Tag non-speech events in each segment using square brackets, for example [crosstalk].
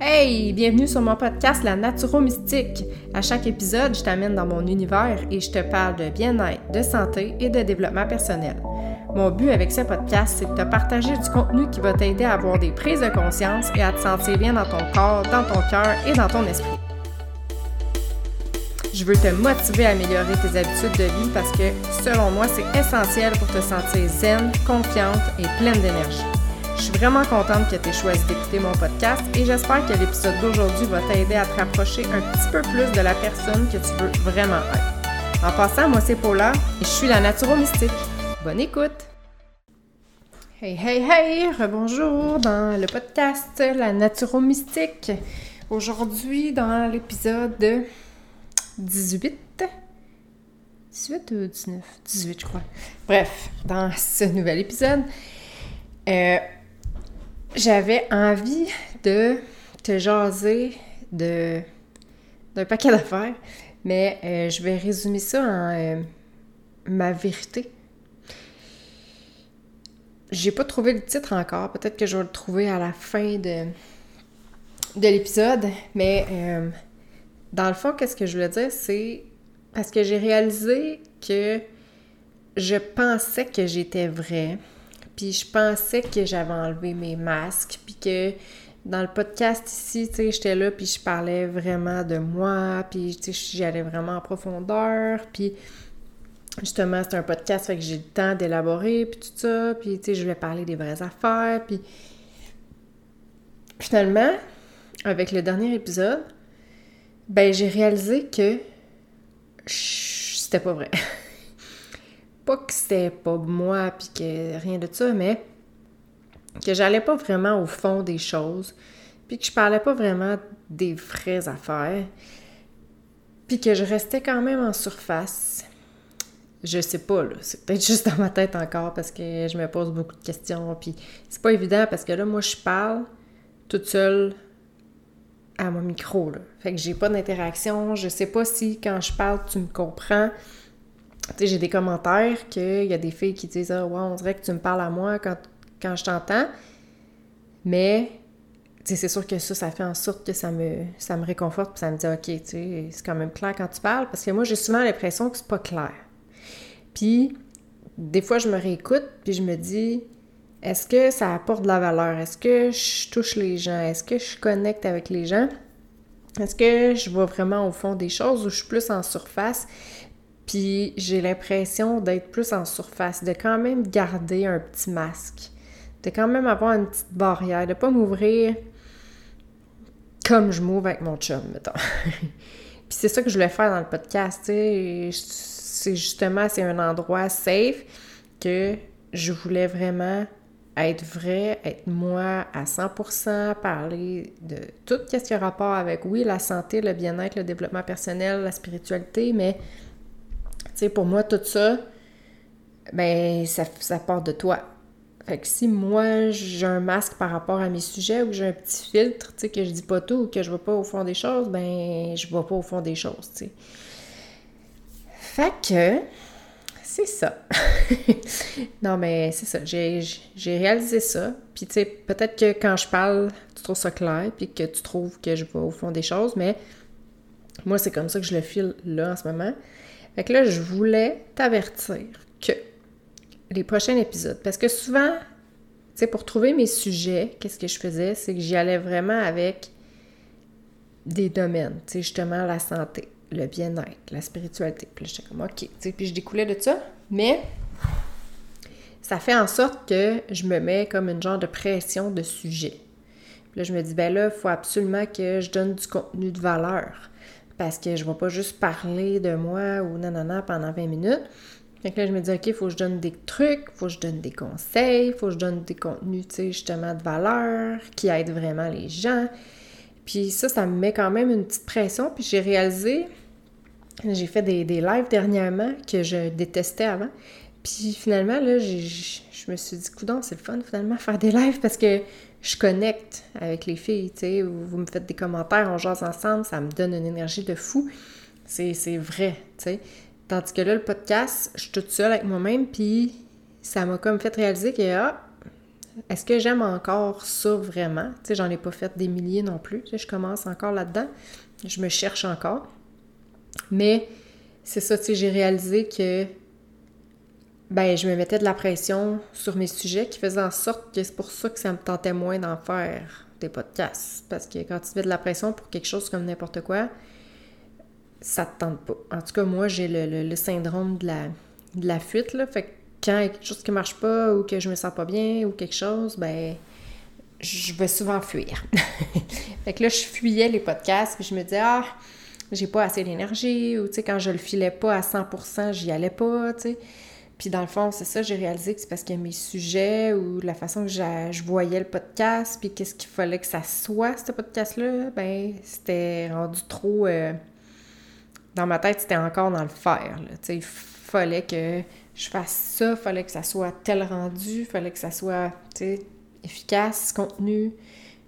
Hey, bienvenue sur mon podcast La Naturo Mystique. À chaque épisode, je t'amène dans mon univers et je te parle de bien-être, de santé et de développement personnel. Mon but avec ce podcast, c'est de te partager du contenu qui va t'aider à avoir des prises de conscience et à te sentir bien dans ton corps, dans ton cœur et dans ton esprit. Je veux te motiver à améliorer tes habitudes de vie parce que, selon moi, c'est essentiel pour te sentir zen, confiante et pleine d'énergie. Je suis vraiment contente que tu aies choisi d'écouter mon podcast et j'espère que l'épisode d'aujourd'hui va t'aider à te rapprocher un petit peu plus de la personne que tu veux vraiment être. En passant, moi c'est Paula et je suis la Naturo Mystique. Bonne écoute! Hey, hey, hey! Rebonjour dans le podcast La Naturo Mystique. Aujourd'hui, dans l'épisode 18. 18 ou 19? 18, je crois. Bref, dans ce nouvel épisode, euh, j'avais envie de te jaser de d'un paquet d'affaires, mais euh, je vais résumer ça en euh, ma vérité. J'ai pas trouvé le titre encore, peut-être que je vais le trouver à la fin de, de l'épisode, mais euh, dans le fond, qu'est-ce que je voulais dire, c'est parce que j'ai réalisé que je pensais que j'étais vraie, puis je pensais que j'avais enlevé mes masques, puis que dans le podcast ici, tu sais, j'étais là, puis je parlais vraiment de moi, puis tu sais, j'y allais vraiment en profondeur, puis justement, c'est un podcast, fait que j'ai le temps d'élaborer, puis tout ça, puis tu sais, je voulais parler des vraies affaires, puis finalement, avec le dernier épisode, ben j'ai réalisé que c'était pas vrai. [laughs] pas que c'était pas moi, puis que rien de ça, mais que j'allais pas vraiment au fond des choses, puis que je parlais pas vraiment des vraies affaires, puis que je restais quand même en surface. Je sais pas, là. C'est peut-être juste dans ma tête encore parce que je me pose beaucoup de questions, puis c'est pas évident parce que là, moi, je parle toute seule à mon micro, là. Fait que j'ai pas d'interaction, je sais pas si quand je parle, tu me comprends tu sais, j'ai des commentaires qu'il y a des filles qui disent Ah, ouais, on dirait que tu me parles à moi quand, quand je t'entends. Mais, tu sais, c'est sûr que ça, ça fait en sorte que ça me, ça me réconforte, puis ça me dit Ok, tu sais, c'est quand même clair quand tu parles, parce que moi, j'ai souvent l'impression que c'est pas clair. Puis, des fois, je me réécoute, puis je me dis Est-ce que ça apporte de la valeur? Est-ce que je touche les gens? Est-ce que je connecte avec les gens? Est-ce que je vois vraiment au fond des choses ou je suis plus en surface? Puis j'ai l'impression d'être plus en surface, de quand même garder un petit masque, de quand même avoir une petite barrière, de pas m'ouvrir comme je m'ouvre avec mon chum, mettons. [laughs] Puis c'est ça que je voulais faire dans le podcast. C'est justement, c'est un endroit safe que je voulais vraiment être vrai, être moi à 100%, parler de tout ce qui a rapport avec, oui, la santé, le bien-être, le développement personnel, la spiritualité, mais pour moi, tout ça, ben, ça, ça part de toi. Fait que si moi, j'ai un masque par rapport à mes sujets ou j'ai un petit filtre, tu sais, que je dis pas tout ou que je vais pas au fond des choses, ben, je vais pas au fond des choses, tu. Fait que, c'est ça. [laughs] non, mais c'est ça. J'ai, réalisé ça. Puis, tu sais, peut-être que quand je parle, tu trouves ça clair, puis que tu trouves que je vais au fond des choses, mais moi, c'est comme ça que je le file là en ce moment. Fait que là, je voulais t'avertir que les prochains épisodes, parce que souvent, tu pour trouver mes sujets, qu'est-ce que je faisais? C'est que j'y allais vraiment avec des domaines, tu sais, justement la santé, le bien-être, la spiritualité. Puis j'étais comme, OK, tu sais, puis je découlais de ça, mais ça fait en sorte que je me mets comme une genre de pression de sujet. Puis là, je me dis, ben là, il faut absolument que je donne du contenu de valeur parce que je ne vais pas juste parler de moi ou nanana pendant 20 minutes. Fait que là, je me dis, OK, il faut que je donne des trucs, faut que je donne des conseils, il faut que je donne des contenus, tu sais, justement, de valeur, qui aident vraiment les gens. Puis ça, ça me met quand même une petite pression. Puis j'ai réalisé, j'ai fait des, des, lives dernièrement que je détestais avant. Puis finalement, là, je me suis dit, coudon, c'est le fun finalement faire des lives parce que je connecte avec les filles, tu sais, vous me faites des commentaires, on jase ensemble, ça me donne une énergie de fou. C'est vrai, tu sais. Tandis que là, le podcast, je suis toute seule avec moi-même, puis ça m'a comme fait réaliser que, ah, Est-ce que j'aime encore ça vraiment? Tu sais, j'en ai pas fait des milliers non plus. Tu sais, je commence encore là-dedans. Je me cherche encore. Mais c'est ça, tu sais, j'ai réalisé que ben, je me mettais de la pression sur mes sujets qui faisait en sorte que c'est pour ça que ça me tentait moins d'en faire des podcasts. Parce que quand tu mets de la pression pour quelque chose comme n'importe quoi, ça te tente pas. En tout cas, moi, j'ai le, syndrome de la, de la fuite, là. Fait que quand il y a quelque chose qui marche pas ou que je me sens pas bien ou quelque chose, ben je vais souvent fuir. [laughs] fait que là, je fuyais les podcasts, puis je me disais, ah, j'ai pas assez d'énergie, ou tu sais, quand je le filais pas à 100%, j'y allais pas, tu sais. Puis dans le fond, c'est ça, j'ai réalisé que c'est parce que mes sujets ou la façon que je voyais le podcast, puis qu'est-ce qu'il fallait que ça soit, ce podcast-là, ben c'était rendu trop... Euh, dans ma tête, c'était encore dans le faire, il fallait que je fasse ça, il fallait que ça soit tel rendu, il fallait que ça soit, efficace, contenu,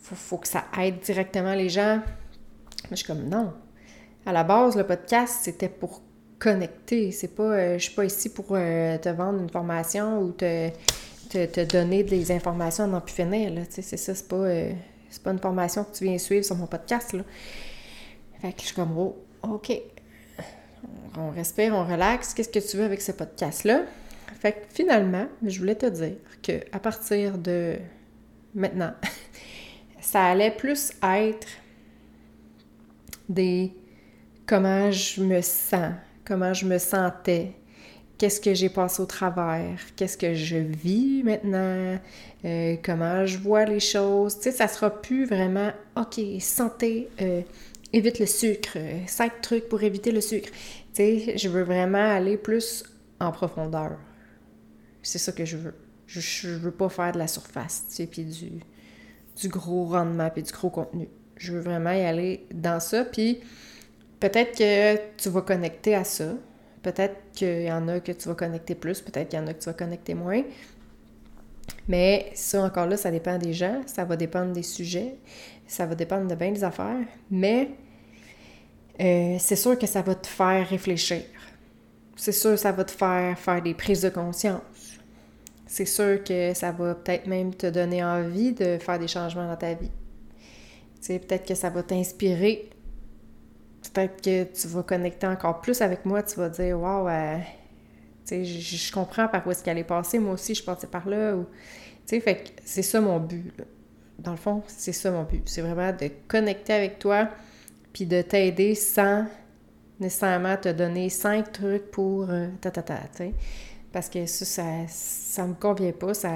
faut, faut que ça aide directement les gens. Mais je suis comme, non. À la base, le podcast, c'était pour connecter. C'est pas, euh, je suis pas ici pour euh, te vendre une formation ou te, te, donner des informations à n'en plus finir. Là. C'est ça, c'est pas, euh, c'est pas une formation que tu viens suivre sur mon podcast. Fait que je suis comme, oh, OK. On respire, on relaxe. Qu'est-ce que tu veux avec ce podcast-là? Fait que finalement, je voulais te dire que à partir de maintenant, [laughs] ça allait plus être des comment je me sens, comment je me sentais, qu'est-ce que j'ai passé au travers, qu'est-ce que je vis maintenant, euh, comment je vois les choses. Tu sais, ça sera plus vraiment OK, santé, euh, évite le sucre, euh, cinq trucs pour éviter le sucre. Tu sais, je veux vraiment aller plus en profondeur. C'est ça que je veux. Je, veux pas faire de la surface, tu sais, puis du, du gros rendement, puis du gros contenu. Je veux vraiment y aller dans ça, puis Peut-être que tu vas connecter à ça. Peut-être qu'il y en a que tu vas connecter plus, peut-être qu'il y en a que tu vas connecter moins. Mais ça, encore là, ça dépend des gens, ça va dépendre des sujets, ça va dépendre de bien des affaires. Mais euh, c'est sûr que ça va te faire réfléchir. C'est sûr que ça va te faire faire des prises de conscience. C'est sûr que ça va peut-être même te donner envie de faire des changements dans ta vie. Tu sais, peut-être que ça va t'inspirer que tu vas connecter encore plus avec moi, tu vas dire Waouh, euh, je, je comprends par où est-ce qu'elle est passée, moi aussi je passais par là. Ou, fait c'est ça mon but. Dans le fond, c'est ça mon but. C'est vraiment de connecter avec toi, puis de t'aider sans nécessairement te donner cinq trucs pour euh, ta ta ta, Parce que ça, ça, ça me convient pas, ça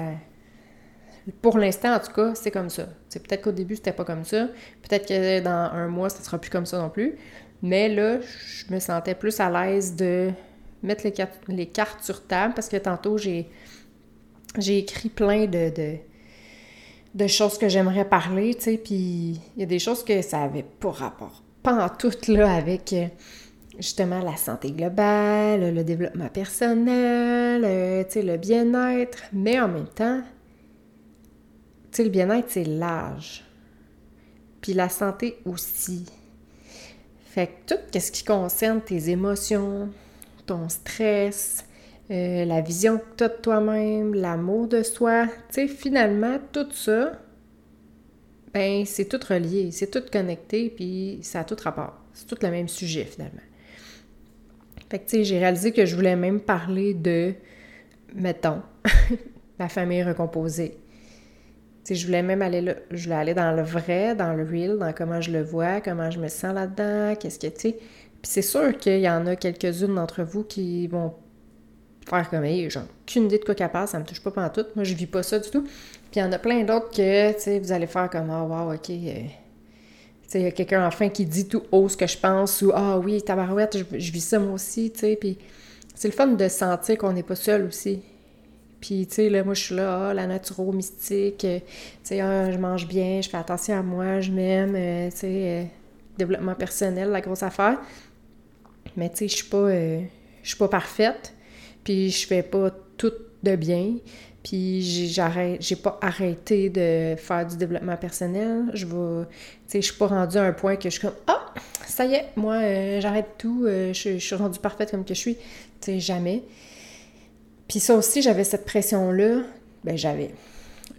pour l'instant, en tout cas, c'est comme ça. Peut-être qu'au début, c'était pas comme ça. Peut-être que dans un mois, ça sera plus comme ça non plus. Mais là, je me sentais plus à l'aise de mettre les, cartes, sur table parce que tantôt, j'ai, écrit plein de, de, choses que j'aimerais parler, tu sais, puis il y a des choses que ça avait pas rapport. Pas en tout, là, avec euh, justement la santé globale, le développement personnel, euh, tu sais, le bien-être, mais en même temps, le bien-être, c'est l'âge. Puis la santé aussi. Fait que tout ce qui concerne tes émotions, ton stress, euh, la vision que tu as de toi-même, l'amour de soi, tu sais, finalement, tout ça, ben, c'est tout relié, c'est tout connecté, puis ça a tout rapport. C'est tout le même sujet, finalement. Fait que, tu sais, j'ai réalisé que je voulais même parler de, mettons, [laughs] la famille recomposée je voulais même aller je voulais dans le vrai, dans le real, dans comment je le vois, comment je me sens là-dedans, qu'est-ce que, tu sais. Puis c'est sûr qu'il y en a quelques-unes d'entre vous qui vont faire comme, hey, j'ai aucune idée de quoi qu'elle passe, ça me touche pas tout. Moi, je vis pas ça du tout. Puis il y en a plein d'autres que, tu sais, vous allez faire comme, oh, wow, ok. Euh, il y a quelqu'un enfin qui dit tout haut ce que je pense ou, ah oui, tabarouette, je, je vis ça moi aussi, tu sais. Puis c'est le fun de sentir qu'on n'est pas seul aussi. Puis, tu sais, là, moi, je suis là, ah, la naturo mystique, euh, tu sais, ah, je mange bien, je fais attention à moi, je m'aime, euh, tu sais, euh, développement personnel, la grosse affaire. Mais, tu sais, je suis pas, je suis pas parfaite, puis je fais pas tout de bien, puis j'arrête, j'ai pas arrêté de faire du développement personnel. Je vais, tu sais, je suis pas rendue à un point que je suis comme, ah, ça y est, moi, j'arrête tout, je, je suis rendue parfaite comme que je suis. Tu sais, jamais. Puis ça aussi, j'avais cette pression-là. Ben j'avais.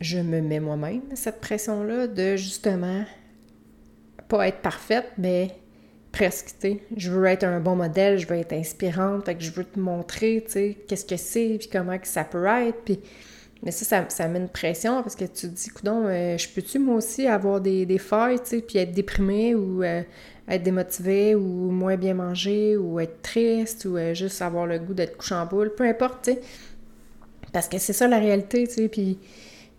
je me mets moi-même cette pression-là de justement pas être parfaite, mais presque, tu sais. Je veux être un bon modèle, je veux être inspirante, fait que je veux te montrer, tu sais, qu'est-ce que c'est, puis comment ça peut être, puis... Mais ça, ça, ça, met une pression parce que tu te dis, coudon, euh, je peux-tu moi aussi avoir des, des failles, tu sais, puis être déprimée ou euh, être démotivée ou moins bien manger ou être triste ou euh, juste avoir le goût d'être couché en boule, peu importe, tu sais. Parce que c'est ça la réalité, tu sais, puis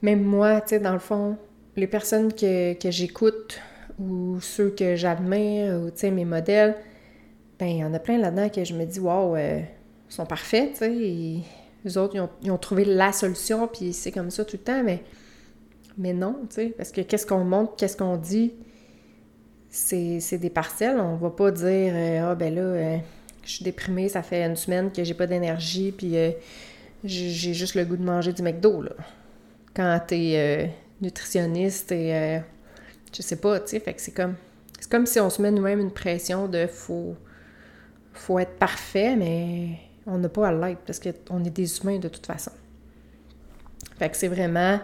même moi, tu sais, dans le fond, les personnes que, que j'écoute ou ceux que j'admire, ou tu sais, mes modèles, ben il y en a plein là-dedans que je me dis, waouh, ils sont parfaits, tu sais, les autres, ils ont, trouvé la solution, puis c'est comme ça tout le temps, mais, mais non, tu sais, parce que qu'est-ce qu'on montre, qu'est-ce qu'on dit, c'est des parcelles, on va pas dire, euh, ah ben là, euh, je suis déprimée, ça fait une semaine que j'ai pas d'énergie, puis euh, j'ai juste le goût de manger du McDo, là. Quand t'es nutritionniste et je sais pas, tu sais, fait que c'est comme c'est comme si on se met nous-mêmes une pression de faut faut être parfait, mais on n'a pas à l'être parce qu'on est des humains de toute façon. Fait que c'est vraiment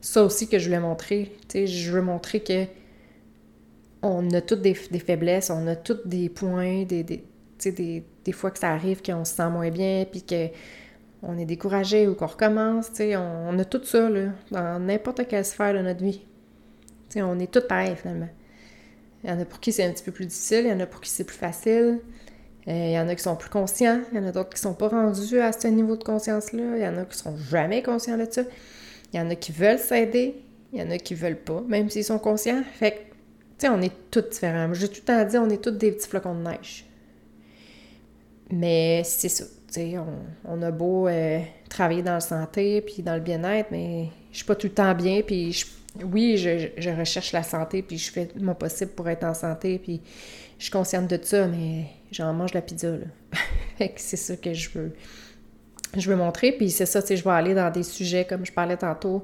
ça aussi que je voulais montrer. Tu sais, je veux montrer que on a toutes des, faiblesses, on a toutes des points, des, des, des, des fois que ça arrive qu'on se sent moins bien, puis que on est découragé ou qu'on recommence, on, on, a tout ça, là, dans n'importe quelle sphère de notre vie on est tous pareils finalement. Il y en a pour qui c'est un petit peu plus difficile, il y en a pour qui c'est plus facile. Euh, il y en a qui sont plus conscients, il y en a d'autres qui sont pas rendus à ce niveau de conscience-là, il y en a qui sont jamais conscients de ça. Il y en a qui veulent s'aider, il y en a qui veulent pas, même s'ils sont conscients. Fait tu on est tous différents. J'ai tout le temps dit, on est tous des petits flocons de neige. Mais c'est ça, sais, on, a beau euh, travailler dans la santé puis dans le bien-être, mais je suis pas tout le temps bien, puis je oui, je, recherche la santé, puis je fais mon possible pour être en santé, puis je suis consciente de ça, mais j'en mange la pizza, là. [laughs] c'est ça que je veux, je veux montrer, puis c'est ça, je vais aller dans des sujets, comme je parlais tantôt,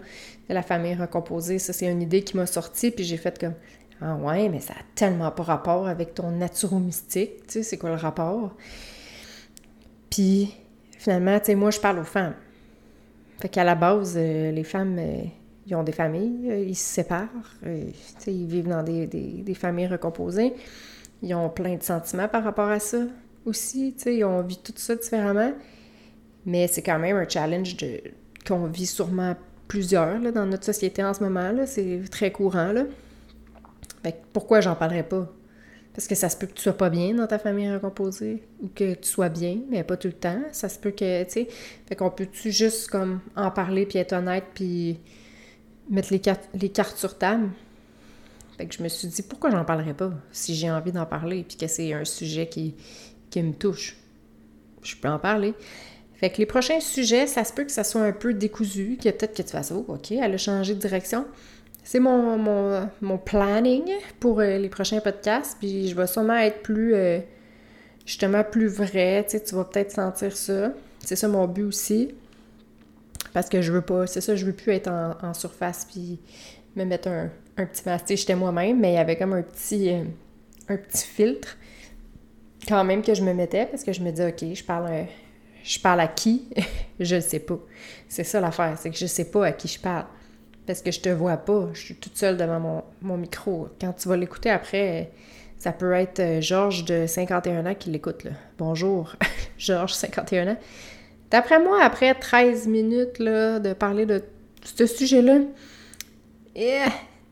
de la famille recomposée, ça, c'est une idée qui m'a sorti, puis j'ai fait comme, ah ouais, mais ça a tellement pas rapport avec ton naturo-mystique, tu sais, c'est quoi le rapport? Puis, finalement, tu sais, moi, je parle aux femmes. Fait qu'à la base, euh, les femmes... Euh, ils ont des familles, euh, ils se séparent, euh, ils vivent dans des, familles recomposées. Ils ont plein de sentiments par rapport à ça aussi, ils ont vu tout ça différemment. Mais c'est quand même un challenge qu'on vit sûrement plusieurs dans notre société en ce moment. C'est très courant. Là. Pourquoi j'en parlerais pas? Parce que ça se peut que tu sois pas bien dans ta famille recomposée ou que tu sois bien, mais pas tout le temps. Ça se peut que, tu sais. Fait qu'on peut-tu juste comme en parler puis être honnête puis mettre les cartes, les cartes sur table? Fait que je me suis dit, pourquoi j'en parlerais pas si j'ai envie d'en parler puis que c'est un sujet qui, qui me touche? Je peux en parler. Fait que les prochains sujets, ça se peut que ça soit un peu décousu, que peut-être que tu fasses, oh, OK, elle a changé de direction. C'est mon, planning pour euh, les prochains podcasts, puis je vais sûrement être plus, euh, justement, plus vrai, tu sais, tu vas peut-être sentir ça. C'est ça mon but aussi. Parce que je veux pas, c'est ça, je veux plus être en, surface puis me mettre un, petit masque. J'étais moi-même, mais il y avait comme un petit, euh, un petit filtre quand même que je me mettais parce que je me dis, OK, je parle, je parle à qui? [laughs] je ne sais pas. C'est ça l'affaire, c'est que je sais pas à qui je parle. Parce que je te vois pas, je suis toute seule devant mon, micro. Quand tu vas l'écouter après, ça peut être euh, Georges de 51 ans qui l'écoute. Bonjour, [laughs] Georges, 51 ans. D'après moi, après 13 minutes là, de parler de ce sujet-là, eh,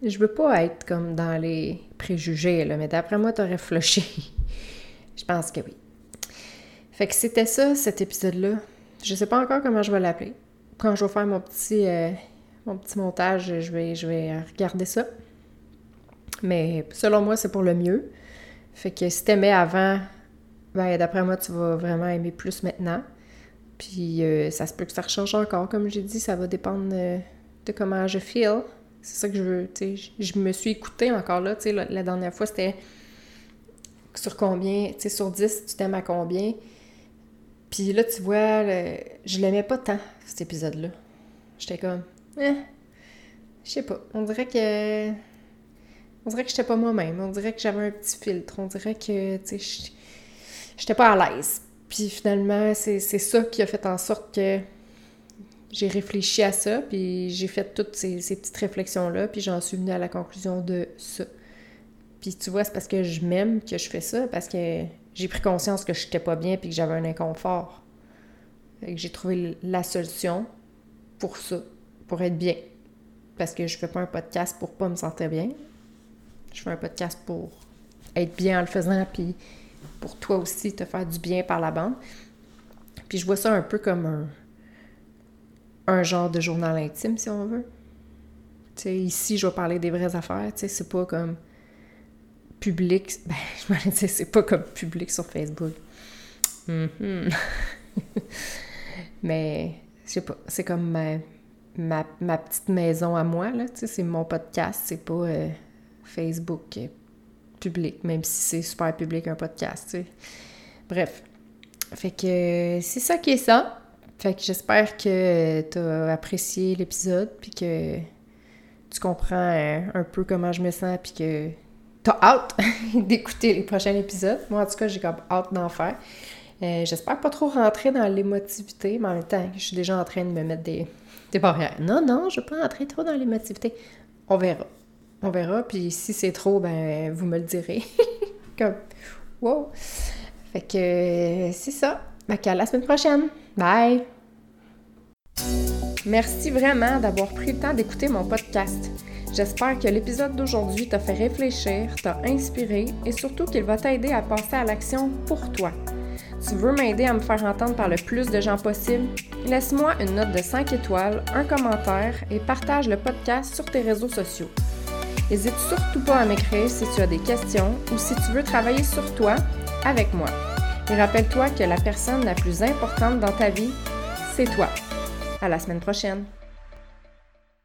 je veux pas être comme dans les préjugés, là, mais d'après moi, t'aurais flushé. [laughs] je pense que oui. Fait que c'était ça, cet épisode-là. Je sais pas encore comment je vais l'appeler. Quand je vais faire mon petit, euh, mon petit montage, je vais, je vais regarder ça. Mais selon moi, c'est pour le mieux. Fait que si t'aimais avant, ben d'après moi, tu vas vraiment aimer plus maintenant. Puis euh, ça se peut que ça change encore. Comme j'ai dit, ça va dépendre euh, de comment je feel. C'est ça que je veux. Tu sais, je me suis écoutée encore là. Tu sais, la, dernière fois, c'était sur combien, tu sais, sur 10, tu t'aimes à combien. Puis là, tu vois, je l'aimais pas tant, cet épisode-là. J'étais comme, eh, je sais pas. On dirait que. On dirait que j'étais pas moi-même. On dirait que j'avais un petit filtre. On dirait que, tu sais, j'étais pas à l'aise. Puis finalement, c'est ça qui a fait en sorte que j'ai réfléchi à ça, puis j'ai fait toutes ces, petites réflexions-là, puis j'en suis venue à la conclusion de ça. Puis tu vois, c'est parce que je m'aime que je fais ça, parce que j'ai pris conscience que je n'étais pas bien, puis que j'avais un inconfort. Fait que j'ai trouvé la solution pour ça, pour être bien. Parce que je fais pas un podcast pour pas me sentir bien. Je fais un podcast pour être bien en le faisant, puis pour toi aussi te faire du bien par la bande. Puis je vois ça un peu comme un, genre de journal intime, si on veut. Tu ici, je vais parler des vraies affaires, tu sais, c'est pas comme public. [laughs] Ben, je m'en c'est pas comme public sur Facebook. Mm-hmm. [laughs] Mais, je pas, c'est comme ma, ma, petite maison à moi, là, tu sais, c'est mon podcast, c'est pas euh, Facebook public, même si c'est super public un podcast, tu sais. Bref. Fait que c'est ça qui est ça. Fait que j'espère que tu as apprécié l'épisode, puis que tu comprends euh, un peu comment je me sens, puis que t'as hâte [laughs] d'écouter les prochains épisodes. Moi, en tout cas, j'ai comme hâte d'en faire. Euh, j'espère pas trop rentrer dans l'émotivité, mais en même temps, je suis déjà en train de me mettre des, des barrières. Non, non, je veux pas entrer trop dans l'émotivité. On verra. On verra, puis si c'est trop, ben, vous me le direz. [laughs] comme, wow! Fait que c'est ça. Fait qu'à la semaine prochaine. Bye! Merci vraiment d'avoir pris le temps d'écouter mon podcast. J'espère que l'épisode d'aujourd'hui t'a fait réfléchir, t'a inspiré et surtout qu'il va t'aider à passer à l'action pour toi. Tu veux m'aider à me faire entendre par le plus de gens possible? Laisse-moi une note de 5 étoiles, un commentaire et partage le podcast sur tes réseaux sociaux. N'hésite surtout pas à m'écrire si tu as des questions ou si tu veux travailler sur toi avec moi. Et rappelle-toi que la personne la plus importante dans ta vie, c'est toi. À la semaine prochaine.